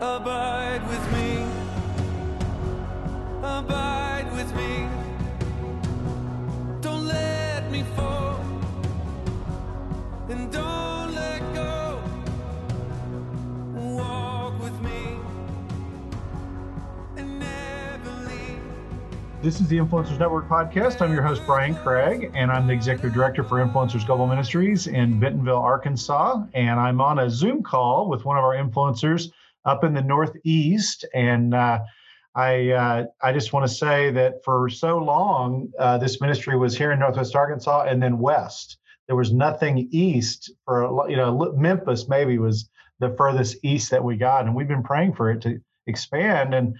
abide with me, abide with me. Don't let me fall, and don't let go. Walk with me, and never leave. This is the Influencers Network podcast. I'm your host, Brian Craig, and I'm the executive director for Influencers Global Ministries in Bentonville, Arkansas. And I'm on a Zoom call with one of our influencers up in the Northeast. And uh, I, uh, I just want to say that for so long, uh, this ministry was here in Northwest Arkansas and then West. There was nothing east for, you know, Memphis maybe was the furthest east that we got. And we've been praying for it to expand. And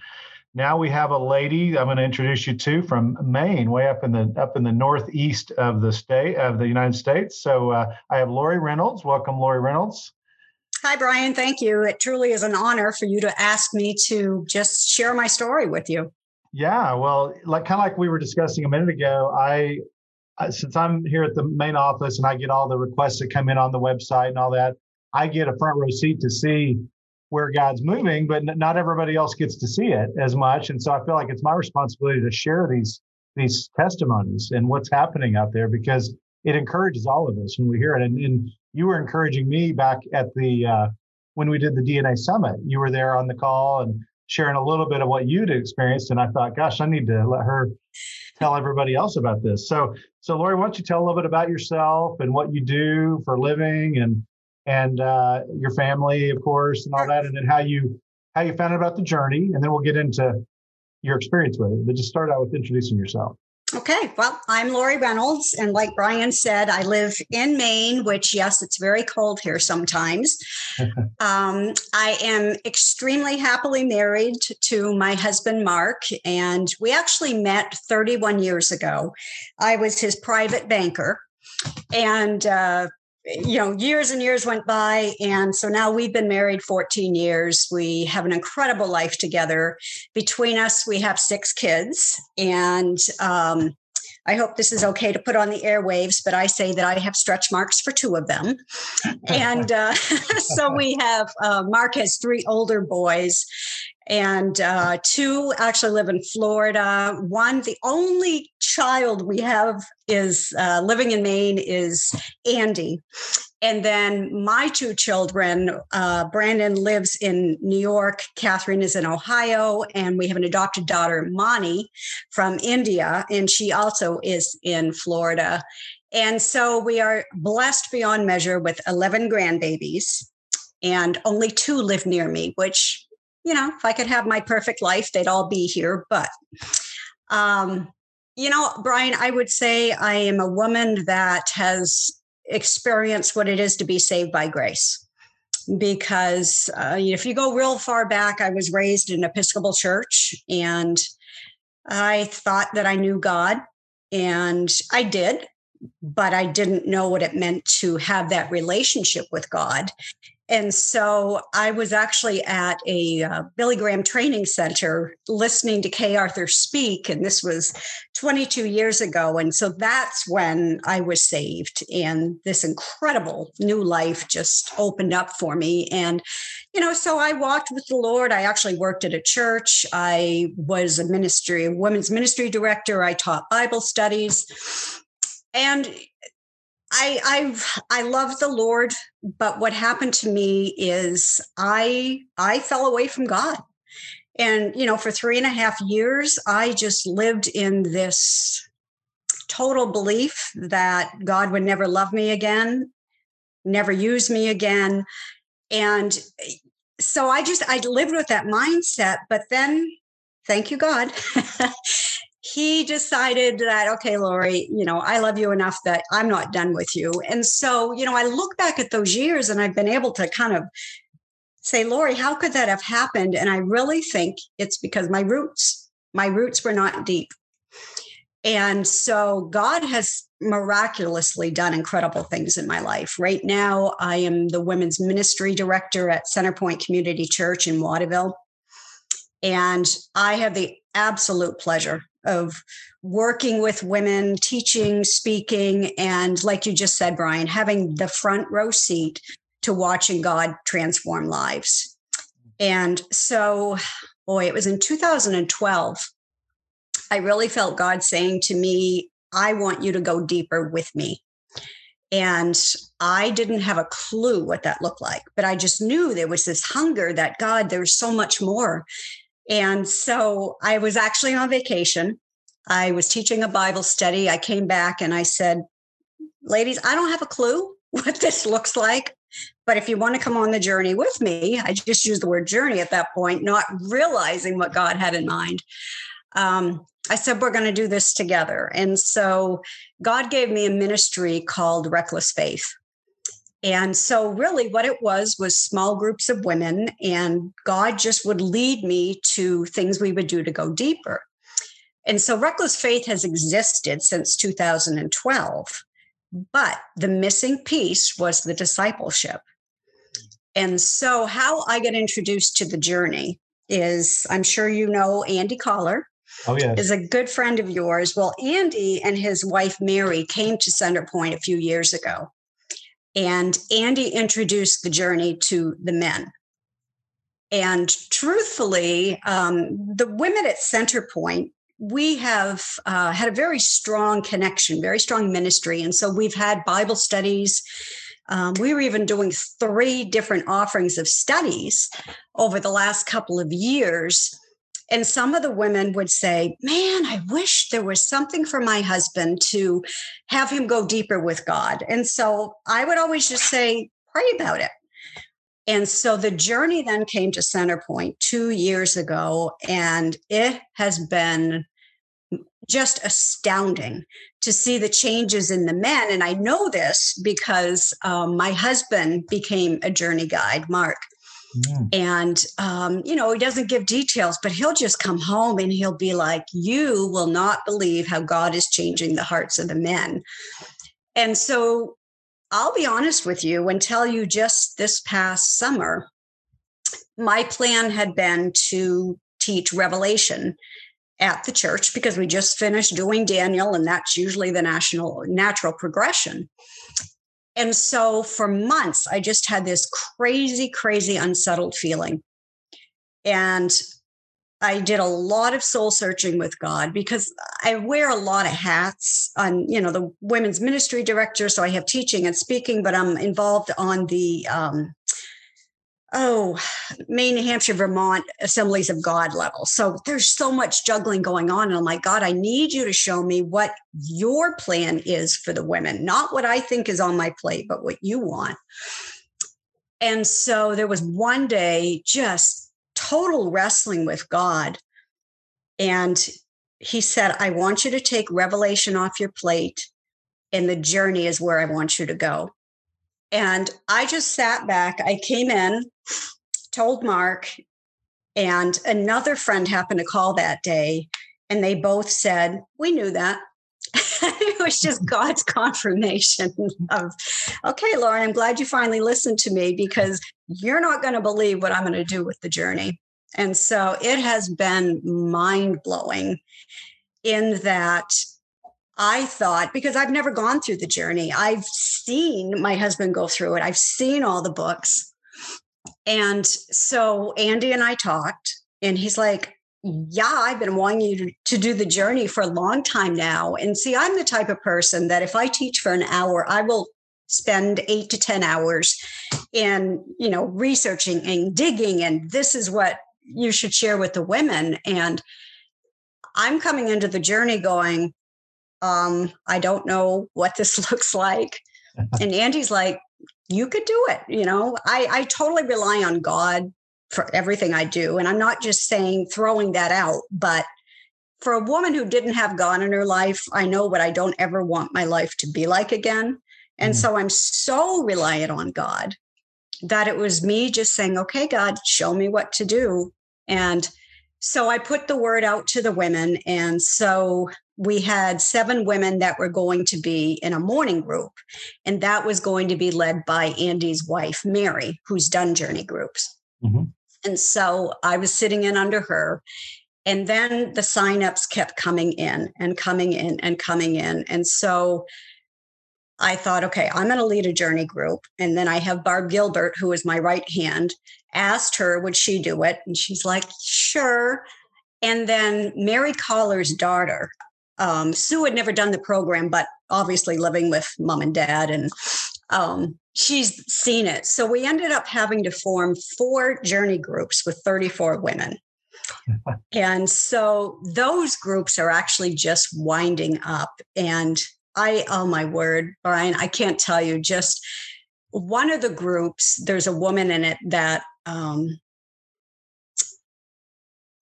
now we have a lady I'm going to introduce you to from Maine, way up in the up in the northeast of the state of the United States. So uh, I have Lori Reynolds. Welcome, Lori Reynolds. Hi, Brian. Thank you. It truly is an honor for you to ask me to just share my story with you. Yeah, well, like kind of like we were discussing a minute ago, I, since I'm here at the main office and I get all the requests that come in on the website and all that, I get a front row seat to see where God's moving, but not everybody else gets to see it as much. And so I feel like it's my responsibility to share these these testimonies and what's happening out there because it encourages all of us when we hear it. And, and you were encouraging me back at the uh, when we did the DNA summit. You were there on the call and sharing a little bit of what you'd experienced. And I thought, gosh, I need to let her tell everybody else about this. So, so Lori, why don't you tell a little bit about yourself and what you do for a living and and uh, your family, of course, and all that, and then how you how you found out about the journey, and then we'll get into your experience with it. But just start out with introducing yourself. Okay, well, I'm Lori Reynolds, and like Brian said, I live in Maine, which, yes, it's very cold here sometimes. um, I am extremely happily married to my husband, Mark, and we actually met 31 years ago. I was his private banker, and uh, you know, years and years went by. And so now we've been married 14 years. We have an incredible life together. Between us, we have six kids. And um, I hope this is okay to put on the airwaves, but I say that I have stretch marks for two of them. and uh, so we have, uh, Mark has three older boys, and uh, two actually live in Florida. One, the only child we have is uh, living in Maine is Andy. And then my two children, uh, Brandon lives in New York, Catherine is in Ohio, and we have an adopted daughter, Mani, from India, and she also is in Florida. And so we are blessed beyond measure with 11 grandbabies, and only two live near me, which you know, if I could have my perfect life, they'd all be here. But, um, you know, Brian, I would say I am a woman that has experienced what it is to be saved by grace. Because uh, if you go real far back, I was raised in an Episcopal church and I thought that I knew God, and I did, but I didn't know what it meant to have that relationship with God. And so I was actually at a uh, Billy Graham training center listening to Kay Arthur speak. And this was 22 years ago. And so that's when I was saved. And this incredible new life just opened up for me. And, you know, so I walked with the Lord. I actually worked at a church. I was a ministry, a women's ministry director. I taught Bible studies. And I I I love the Lord, but what happened to me is I I fell away from God. And you know, for three and a half years, I just lived in this total belief that God would never love me again, never use me again. And eh, so I just I lived with that mindset, but then thank you, God. he decided that okay lori you know i love you enough that i'm not done with you. And so you know i look back at those years and i've been able to kind of say lori how could that have happened? And i really think it's because my roots my roots were not deep. And so god has miraculously done incredible things in my life. Right now i am the women's ministry director at centerpoint community church in waterville. And i have the absolute pleasure of working with women, teaching, speaking, and like you just said, Brian, having the front row seat to watching God transform lives. And so, boy, it was in 2012. I really felt God saying to me, I want you to go deeper with me. And I didn't have a clue what that looked like, but I just knew there was this hunger that God, there's so much more. And so I was actually on vacation. I was teaching a Bible study. I came back and I said, Ladies, I don't have a clue what this looks like. But if you want to come on the journey with me, I just used the word journey at that point, not realizing what God had in mind. Um, I said, we're going to do this together. And so God gave me a ministry called Reckless Faith. And so, really, what it was was small groups of women, and God just would lead me to things we would do to go deeper. And so, Reckless Faith has existed since 2012. But the missing piece was the discipleship. And so, how I got introduced to the journey is I'm sure you know Andy Collar. Oh, yeah. Is a good friend of yours. Well, Andy and his wife Mary came to Centerpoint a few years ago. And Andy introduced the journey to the men. And truthfully, um, the women at Centerpoint we have uh, had a very strong connection, very strong ministry. And so we've had Bible studies. Um, we were even doing three different offerings of studies over the last couple of years. And some of the women would say, Man, I wish there was something for my husband to have him go deeper with God. And so I would always just say, Pray about it. And so the journey then came to Centerpoint two years ago, and it has been just astounding to see the changes in the men. And I know this because um, my husband became a journey guide, Mark. Mm. And, um, you know, he doesn't give details, but he'll just come home and he'll be like, You will not believe how God is changing the hearts of the men. And so I'll be honest with you and tell you just this past summer, my plan had been to teach Revelation at the church because we just finished doing Daniel, and that's usually the national natural progression. And so for months, I just had this crazy, crazy unsettled feeling. And I did a lot of soul searching with God because I wear a lot of hats on, you know, the women's ministry director. So I have teaching and speaking, but I'm involved on the um, oh, Maine, New Hampshire, Vermont assemblies of God level. So there's so much juggling going on. And I'm like, God, I need you to show me what your plan is for the women, not what I think is on my plate, but what you want. And so there was one day just total wrestling with God. And he said, I want you to take revelation off your plate, and the journey is where I want you to go. And I just sat back. I came in, told Mark, and another friend happened to call that day. And they both said, We knew that. it was just God's confirmation of, okay, Lauren, I'm glad you finally listened to me because you're not going to believe what I'm going to do with the journey. And so it has been mind blowing in that I thought, because I've never gone through the journey, I've seen my husband go through it, I've seen all the books. And so Andy and I talked, and he's like, yeah, I've been wanting you to, do the journey for a long time now. And see, I'm the type of person that if I teach for an hour, I will spend eight to 10 hours in, you know, researching and digging. And this is what you should share with the women. And I'm coming into the journey going, um, I don't know what this looks like. and Andy's like, you could do it. You know, I, I totally rely on God for everything I do. And I'm not just saying throwing that out, but for a woman who didn't have God in her life, I know what I don't ever want my life to be like again. And mm. so I'm so reliant on God that it was me just saying, okay, God, show me what to do. And so I put the word out to the women. And so we had seven women that were going to be in a morning group, and that was going to be led by Andy's wife, Mary, who's done journey groups. Mm-hmm. And so I was sitting in under her. And then the signups kept coming in and coming in and coming in. And so I thought, okay, I'm going to lead a journey group. And then I have Barb Gilbert, who is my right hand, asked her, would she do it? And she's like, sure. And then Mary Collar's daughter, um, Sue had never done the program, but obviously living with mom and dad, and um, she's seen it. So we ended up having to form four journey groups with 34 women. and so those groups are actually just winding up. And I, oh my word, Brian, I can't tell you just one of the groups, there's a woman in it that um,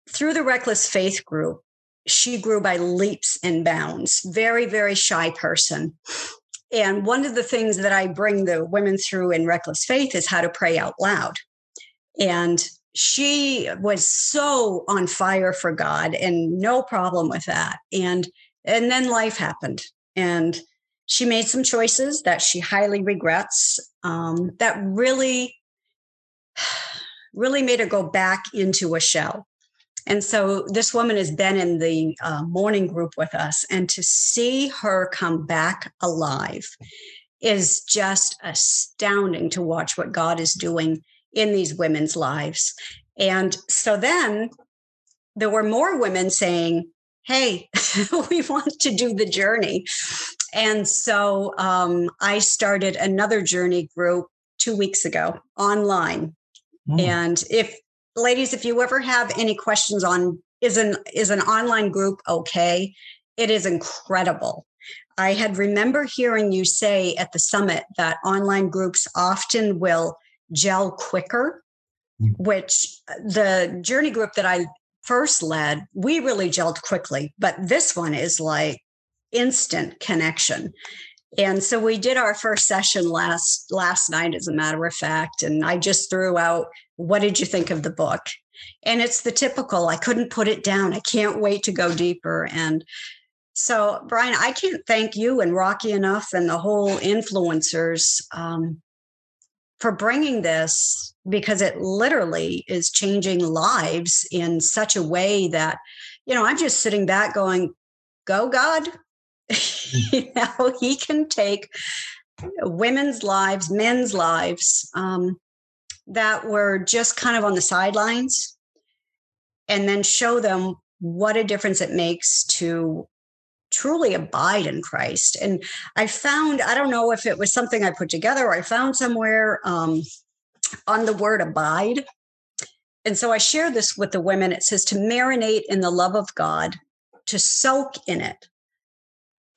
through the Reckless Faith group, she grew by leaps and bounds. Very, very shy person. And one of the things that I bring the women through in Reckless Faith is how to pray out loud. And she was so on fire for God and no problem with that. And and then life happened. And she made some choices that she highly regrets um, that really really made her go back into a shell and so this woman has been in the uh, morning group with us, and to see her come back alive is just astounding to watch what God is doing in these women's lives. And so then there were more women saying, Hey, we want to do the journey. And so um, I started another journey group two weeks ago online. Mm. And if ladies, if you ever have any questions on is an is an online group okay? It is incredible. I had remember hearing you say at the summit that online groups often will gel quicker, mm. which the journey group that I first led, we really gelled quickly, but this one is like instant connection. And so we did our first session last last night as a matter of fact and I just threw out what did you think of the book? And it's the typical, I couldn't put it down. I can't wait to go deeper. And so, Brian, I can't thank you and Rocky enough and the whole influencers um, for bringing this because it literally is changing lives in such a way that, you know, I'm just sitting back going, go, God. you know, He can take women's lives, men's lives, um, that were just kind of on the sidelines and then show them what a difference it makes to truly abide in Christ. And I found, I don't know if it was something I put together or I found somewhere um, on the word abide. And so I share this with the women. It says to marinate in the love of God, to soak in it,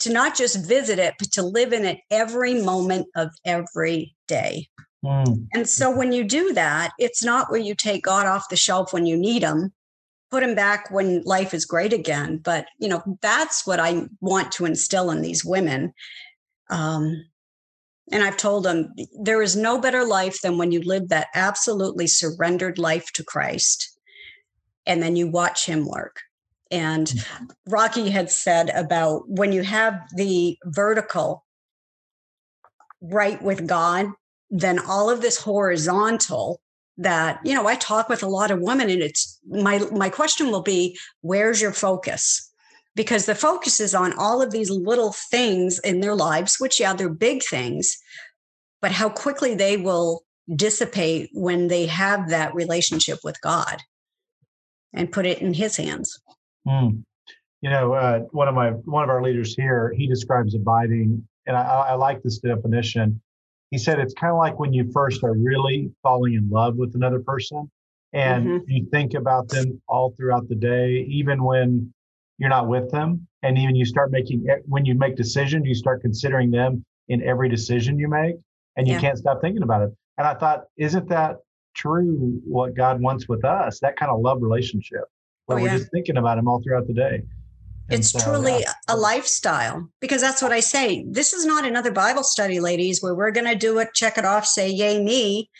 to not just visit it, but to live in it every moment of every day. Mm. And so when you do that, it's not where you take God off the shelf when you need him, put him back when life is great again. But, you know, that's what I want to instill in these women. Um, and I've told them there is no better life than when you live that absolutely surrendered life to Christ and then you watch him work. And mm. Rocky had said about when you have the vertical right with God, then all of this horizontal that you know i talk with a lot of women and it's my my question will be where's your focus because the focus is on all of these little things in their lives which yeah they're big things but how quickly they will dissipate when they have that relationship with god and put it in his hands mm. you know uh, one of my one of our leaders here he describes abiding and I, I like this definition he said it's kind of like when you first are really falling in love with another person and mm-hmm. you think about them all throughout the day even when you're not with them and even you start making when you make decisions you start considering them in every decision you make and you yeah. can't stop thinking about it and i thought isn't that true what god wants with us that kind of love relationship where oh, yeah. we're just thinking about him all throughout the day it's so, truly yeah. a lifestyle because that's what I say. This is not another Bible study, ladies, where we're going to do it, check it off, say, yay, me,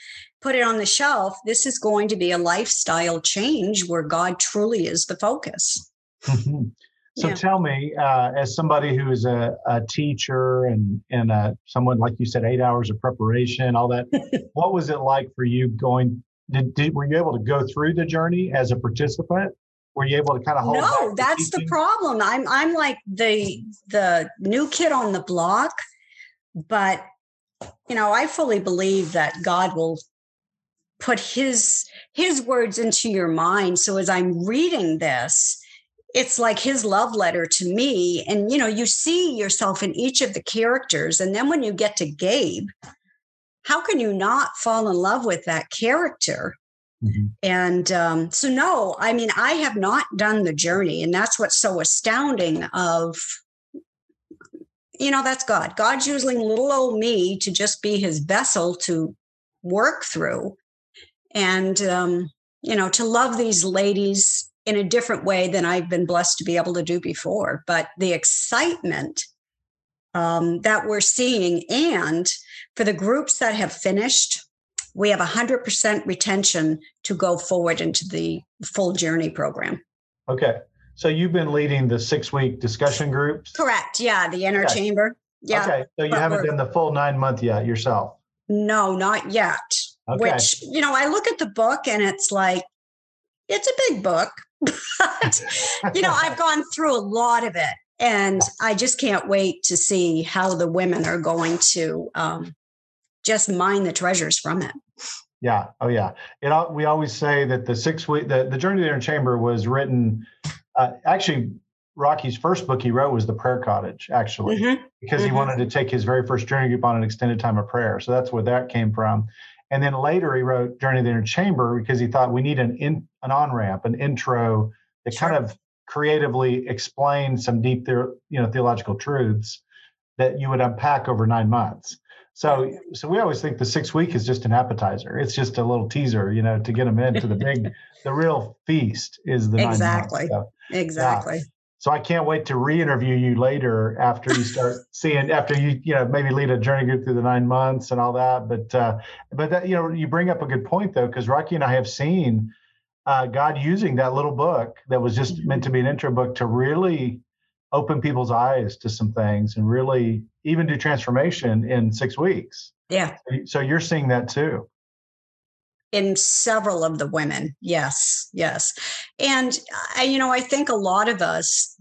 put it on the shelf. This is going to be a lifestyle change where God truly is the focus. Mm-hmm. So yeah. tell me, uh, as somebody who is a, a teacher and and uh, someone like you said, eight hours of preparation, all that, what was it like for you going? Did, did were you able to go through the journey as a participant, were you able to kind of hold no that's the, the problem i'm i'm like the the new kid on the block but you know, I fully believe that God will put his his words into your mind. So as I'm reading this, it's like his love letter to me. And you know, you see yourself in each of the characters. And then when you get to Gabe, how can you not fall in love with that character? Mm-hmm. And um, so, no, I mean, I have not done the journey, and that's what's so astounding. Of you know, that's God. God's using little old me to just be His vessel to work through, and um, you know, to love these ladies in a different way than I've been blessed to be able to do before. But the excitement um, that we're seeing, and for the groups that have finished we have 100% retention to go forward into the full journey program. Okay. So you've been leading the six week discussion groups? Correct. Yeah. The inner okay. chamber. Yeah. Okay. So you but haven't done the full nine month yet yourself? No, not yet. Okay. Which, you know, I look at the book and it's like, it's a big book, but, you know, I've gone through a lot of it and I just can't wait to see how the women are going to um, just mine the treasures from it. Yeah. Oh, yeah. It. We always say that the six week the, the journey to the inner chamber was written. Uh, actually, Rocky's first book he wrote was the Prayer Cottage, actually, mm-hmm. because mm-hmm. he wanted to take his very first journey group on an extended time of prayer. So that's where that came from. And then later he wrote Journey to the Inner Chamber because he thought we need an in, an on ramp, an intro that sure. kind of creatively explained some deep, you know, theological truths that you would unpack over nine months. So, so we always think the six week is just an appetizer. It's just a little teaser, you know, to get them into the big, the real feast is the exactly, so, exactly. Yeah. So I can't wait to re-interview you later after you start seeing, after you, you know, maybe lead a journey group through the nine months and all that. But, uh, but that, you know, you bring up a good point though, because Rocky and I have seen uh, God using that little book that was just meant to be an intro book to really open people's eyes to some things and really even do transformation in six weeks. Yeah. So you're seeing that too. In several of the women. Yes. Yes. And I, you know, I think a lot of us,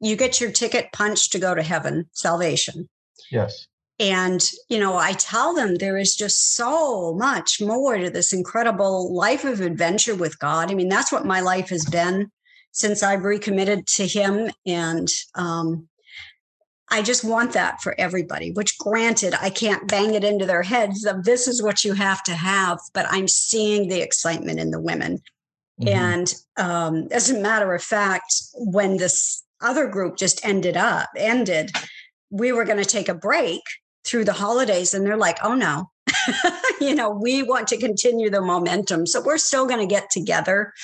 you get your ticket punched to go to heaven, salvation. Yes. And, you know, I tell them there is just so much more to this incredible life of adventure with God. I mean, that's what my life has been since I've recommitted to Him. And um, I just want that for everybody, which granted, I can't bang it into their heads of this is what you have to have, but I'm seeing the excitement in the women. Mm-hmm. And um, as a matter of fact, when this other group just ended up, ended, we were going to take a break through the holidays, and they're like, oh no. you know, we want to continue the momentum. So we're still going to get together.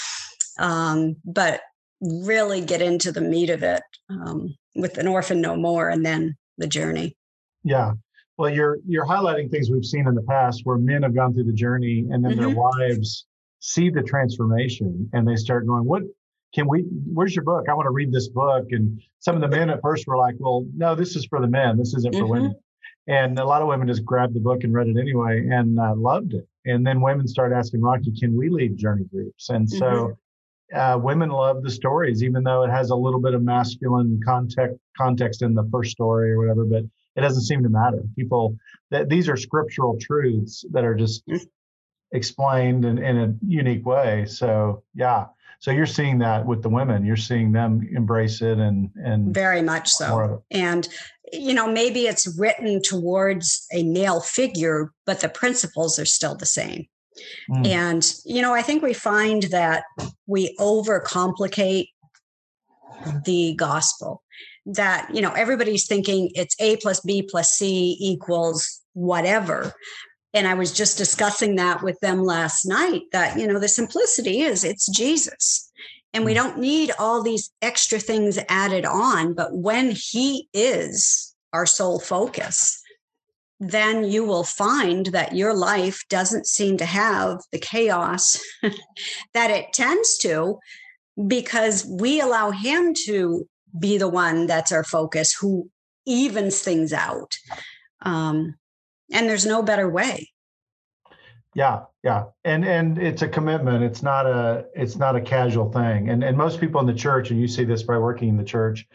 Um, but really get into the meat of it um, with an orphan no more and then the journey. Yeah. Well you're you're highlighting things we've seen in the past where men have gone through the journey and then mm-hmm. their wives see the transformation and they start going what can we where's your book? I want to read this book. And some of the men at first were like well no this is for the men. This isn't for mm-hmm. women and a lot of women just grabbed the book and read it anyway and uh, loved it. And then women started asking rocky can we lead journey groups? And so mm-hmm uh, women love the stories, even though it has a little bit of masculine context context in the first story or whatever. But it doesn't seem to matter. People that these are scriptural truths that are just mm. explained in, in a unique way. So yeah. So you're seeing that with the women. You're seeing them embrace it and and very much so. And you know, maybe it's written towards a male figure, but the principles are still the same. Mm. And, you know, I think we find that we overcomplicate the gospel, that, you know, everybody's thinking it's A plus B plus C equals whatever. And I was just discussing that with them last night that, you know, the simplicity is it's Jesus. And we mm. don't need all these extra things added on. But when he is our sole focus, then you will find that your life doesn't seem to have the chaos that it tends to because we allow him to be the one that's our focus who evens things out. Um, and there's no better way. Yeah yeah. And and it's a commitment. It's not a it's not a casual thing. And and most people in the church and you see this by working in the church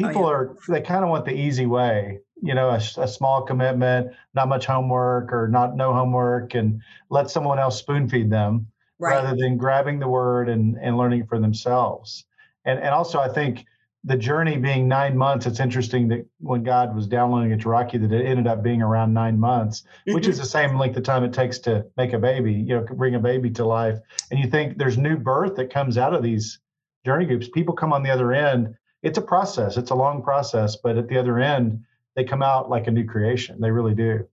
people oh, yeah. are they kind of want the easy way you know, a, a, small commitment, not much homework or not no homework, and let someone else spoon feed them right. rather than grabbing the word and, and learning for themselves. And and also I think the journey being nine months, it's interesting that when God was downloading it to Rocky, that it ended up being around nine months, mm-hmm. which is the same length of time it takes to make a baby, you know, bring a baby to life. And you think there's new birth that comes out of these journey groups. People come on the other end. It's a process, it's a long process, but at the other end, they come out like a new creation. They really do.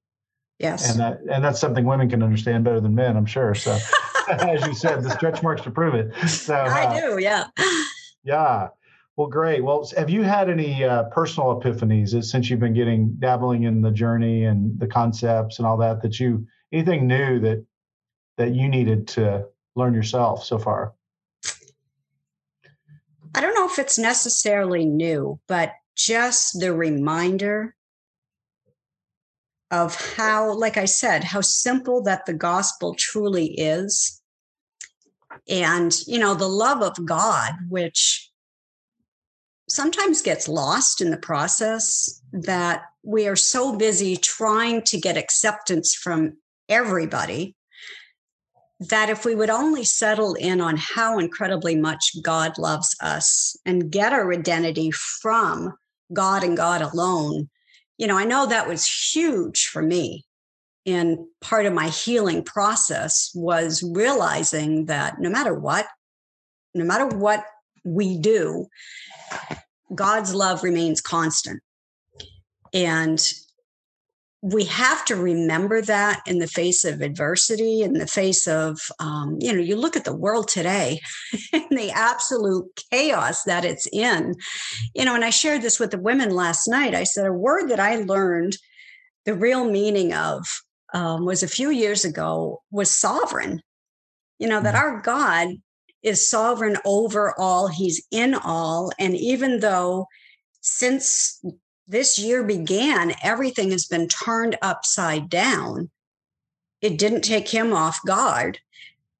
Yes. And that, and that's something women can understand better than men, I'm sure. So, as you said, the stretch marks to prove it. So I uh, do, yeah. Yeah. Well, great. Well, have you had any uh, personal epiphanies since you've been getting dabbling in the journey and the concepts and all that? That you anything new that that you needed to learn yourself so far? I don't know if it's necessarily new, but just the reminder of how, like I said, how simple that the gospel truly is. And, you know, the love of God, which sometimes gets lost in the process that we are so busy trying to get acceptance from everybody that if we would only settle in on how incredibly much God loves us and get our identity from God and God alone, you know, I know that was huge for me. And part of my healing process was realizing that no matter what, no matter what we do, God's love remains constant. And we have to remember that in the face of adversity, in the face of, um, you know, you look at the world today and the absolute chaos that it's in. You know, and I shared this with the women last night. I said, a word that I learned the real meaning of um, was a few years ago was sovereign. You know, that mm. our God is sovereign over all, he's in all. And even though since this year began, everything has been turned upside down, it didn't take him off guard.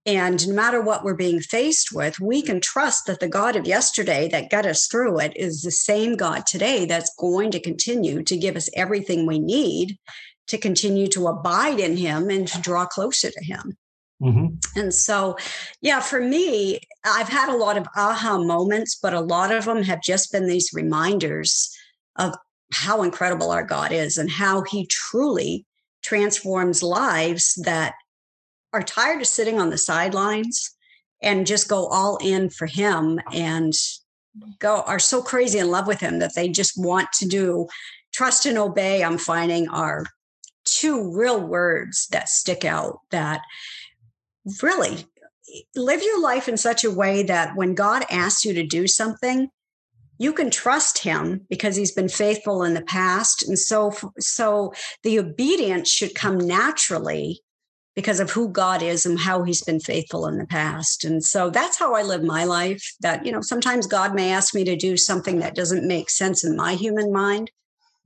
And no matter what we're being faced with, we can trust that the God of yesterday that got us through it is the same God today that's going to continue to give us everything we need to continue to abide in Him and to draw closer to Him. Mm-hmm. And so, yeah, for me, I've had a lot of aha moments, but a lot of them have just been these reminders of how incredible our God is and how he truly transforms lives that are tired of sitting on the sidelines and just go all in for him and go are so crazy in love with him that they just want to do trust and obey i'm finding are two real words that stick out that really live your life in such a way that when God asks you to do something, you can trust him because he's been faithful in the past and so so the obedience should come naturally because of who God is and how he's been faithful in the past. And so that's how I live my life that you know sometimes God may ask me to do something that doesn't make sense in my human mind.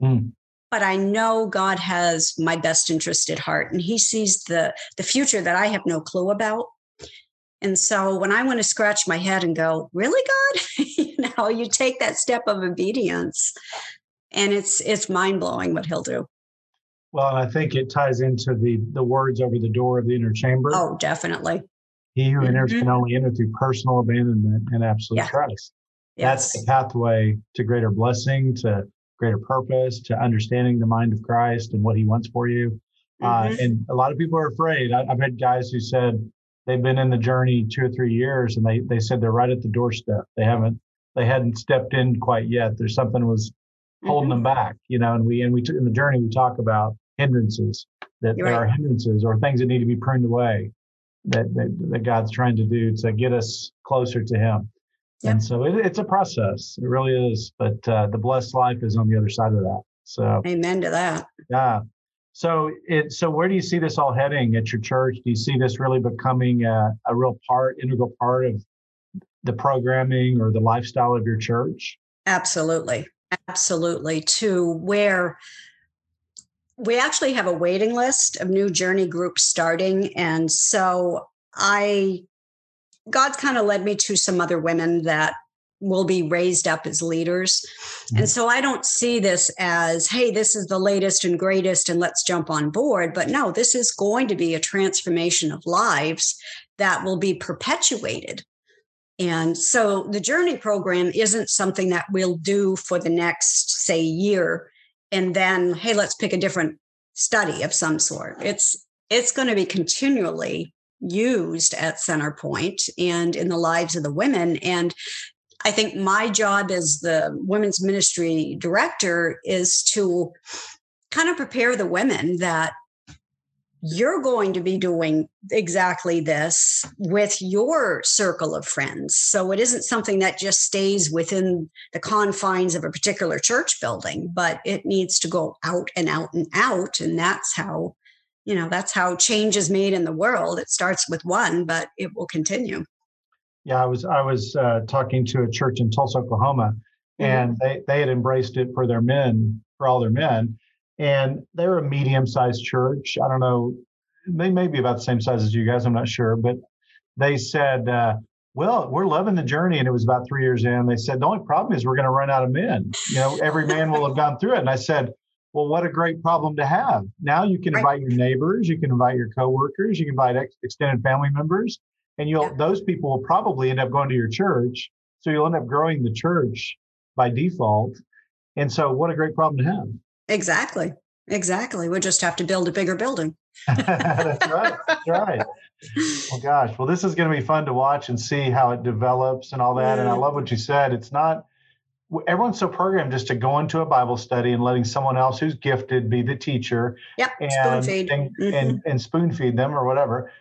Mm but I know God has my best interest at heart and he sees the the future that I have no clue about. And so when I want to scratch my head and go, "Really, God?" you know, you take that step of obedience and it's it's mind-blowing what he'll do. Well, and I think it ties into the the words over the door of the inner chamber. Oh, definitely. He who enters mm-hmm. can only enter through personal abandonment and absolute yeah. trust. Yes. That's the pathway to greater blessing, to greater purpose, to understanding the mind of Christ and what He wants for you. Uh, mm-hmm. Uh, and a lot of people are afraid. I, have had guys who said they've been in the journey two or three years, and they they said they're right at the doorstep. They haven't they hadn't stepped in quite yet. There's something was holding mm-hmm. them back, you know. And we and we in the journey we talk about hindrances that You're there right. are hindrances or things that need to be pruned away that, that that God's trying to do to get us closer to Him. Yep. And so it, it's a process. It really is. But uh, the blessed life is on the other side of that. So amen to that. Yeah. So it so where do you see this all heading at your church? Do you see this really becoming a, a real part, integral part of the programming or the lifestyle of your church? Absolutely. Absolutely. To where we actually have a waiting list of new journey groups starting. And so I God's kind of led me to some other women that will be raised up as leaders. And mm-hmm. so I don't see this as, hey, this is the latest and greatest and let's jump on board. But no, this is going to be a transformation of lives that will be perpetuated. And so the journey program isn't something that we'll do for the next, say, year. And then, hey, let's pick a different study of some sort. It's it's going to be continually used at Centerpoint and in the lives of the women. And I think my job as the women's ministry director is to kind of prepare the women that you're going to be doing exactly this with your circle of friends. So it isn't something that just stays within the confines of a particular church building, but it needs to go out and out and out. And that's how, you know, that's how change is made in the world. It starts with one, but it will continue. Yeah, I was I was uh, talking to a church in Tulsa, Oklahoma, Mm-hmm. and they they had embraced it for their men, for all their men, and they're a medium-sized church. I don't know, they may be about the same size as you guys. I'm not sure, but they said, uh, "Well, we're loving the journey." And it was about three years in. They said, "The only problem is we're going to run out of men. You know, every man will have gone through it." And I said. Well, what a great problem to have. Now you can Right. invite your neighbors, you can invite your coworkers, you can invite ex- extended family members, and you'll Yeah. those people will probably end up going to your church so you'll end up growing the church by default and so what a great problem to have Exactly. Exactly. We'll just have to build a bigger building. that's right that's right well gosh well this is going to be fun to watch and see how it develops and all that and i Mm. love what you said it's not everyone's so programmed just to go into a bible study and letting someone else who's gifted be the teacher Yep. Spoon feed. and, Mhm. and and spoon feed them or whatever.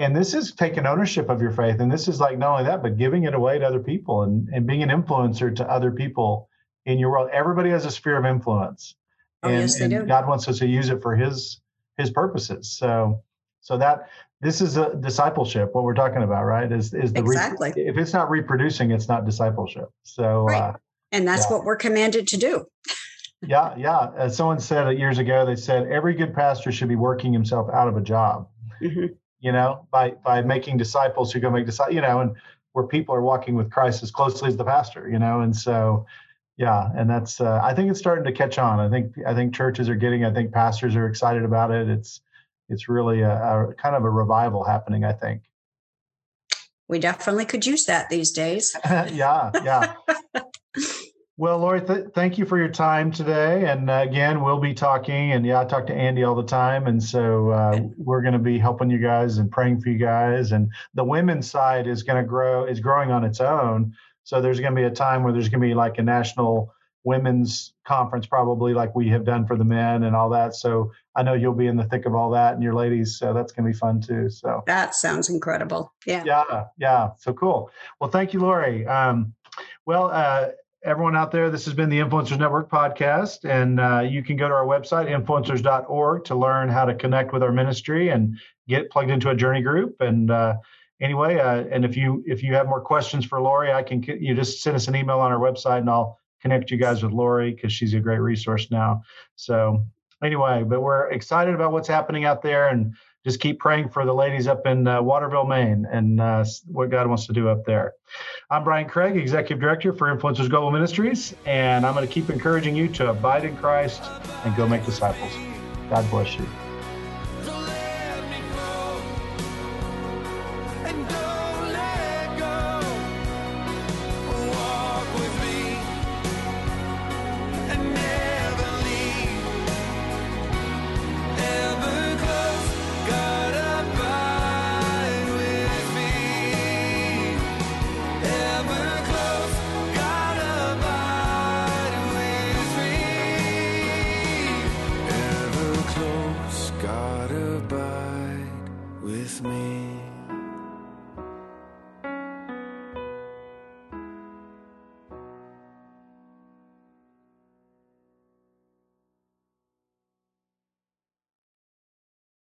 And this is taking ownership of your faith. And this is like not only that, but giving it away to other people and, and being an influencer to other people in your world. Everybody has a sphere of influence. Oh, and, yes, they and do. God wants us to use it for his his purposes. So so that this is a discipleship, what we're talking about, right? Is is the re- Exactly. if it's not reproducing, it's not discipleship. So Right. uh, And that's Yeah. what we're commanded to do. yeah, yeah. As someone said it years ago, they said every good pastor should be working himself out of a job. Mhm. You know, by by making disciples who go make disciples. You know, and where people are walking with Christ as closely as the pastor. You know, and so yeah, and that's uh, I think it's starting to catch on. I think I think churches are getting. I think pastors are excited about it. It's it's really a, a kind of a revival happening. I think. We definitely could use that these days. yeah, yeah. Well, Lori, th- thank you for your time today. And uh, again, we'll be talking. And yeah, I talk to Andy all the time. And so uh, we're going to be helping you guys and praying for you guys. And the women's side is going to grow, is growing on its own. So there's going to be a time where there's going to be like a national women's conference, probably like we have done for the men and all that. So I know you'll be in the thick of all that and your ladies. So that's going to be fun too. So That sounds incredible. Yeah. yeah, yeah. So cool. Well, thank you, Lori. Um, well, uh, everyone out there, this has been the Influencers Network podcast, and uh, you can go to our website, influencers.org, to learn how to connect with our ministry and get plugged into a journey group. And uh, anyway, uh, and if you if you have more questions for Lori, I can you just send us an email on our website, and I'll connect you guys with Lori because she's a great resource now. So anyway, but we're excited about what's happening out there and just keep praying for the ladies up in uh, Waterville, Maine, and uh, what God wants to do up there. I'm Brian Craig, Executive Director for Influencers Global Ministries, and I'm going to keep encouraging you to abide in Christ and go make disciples. God bless you.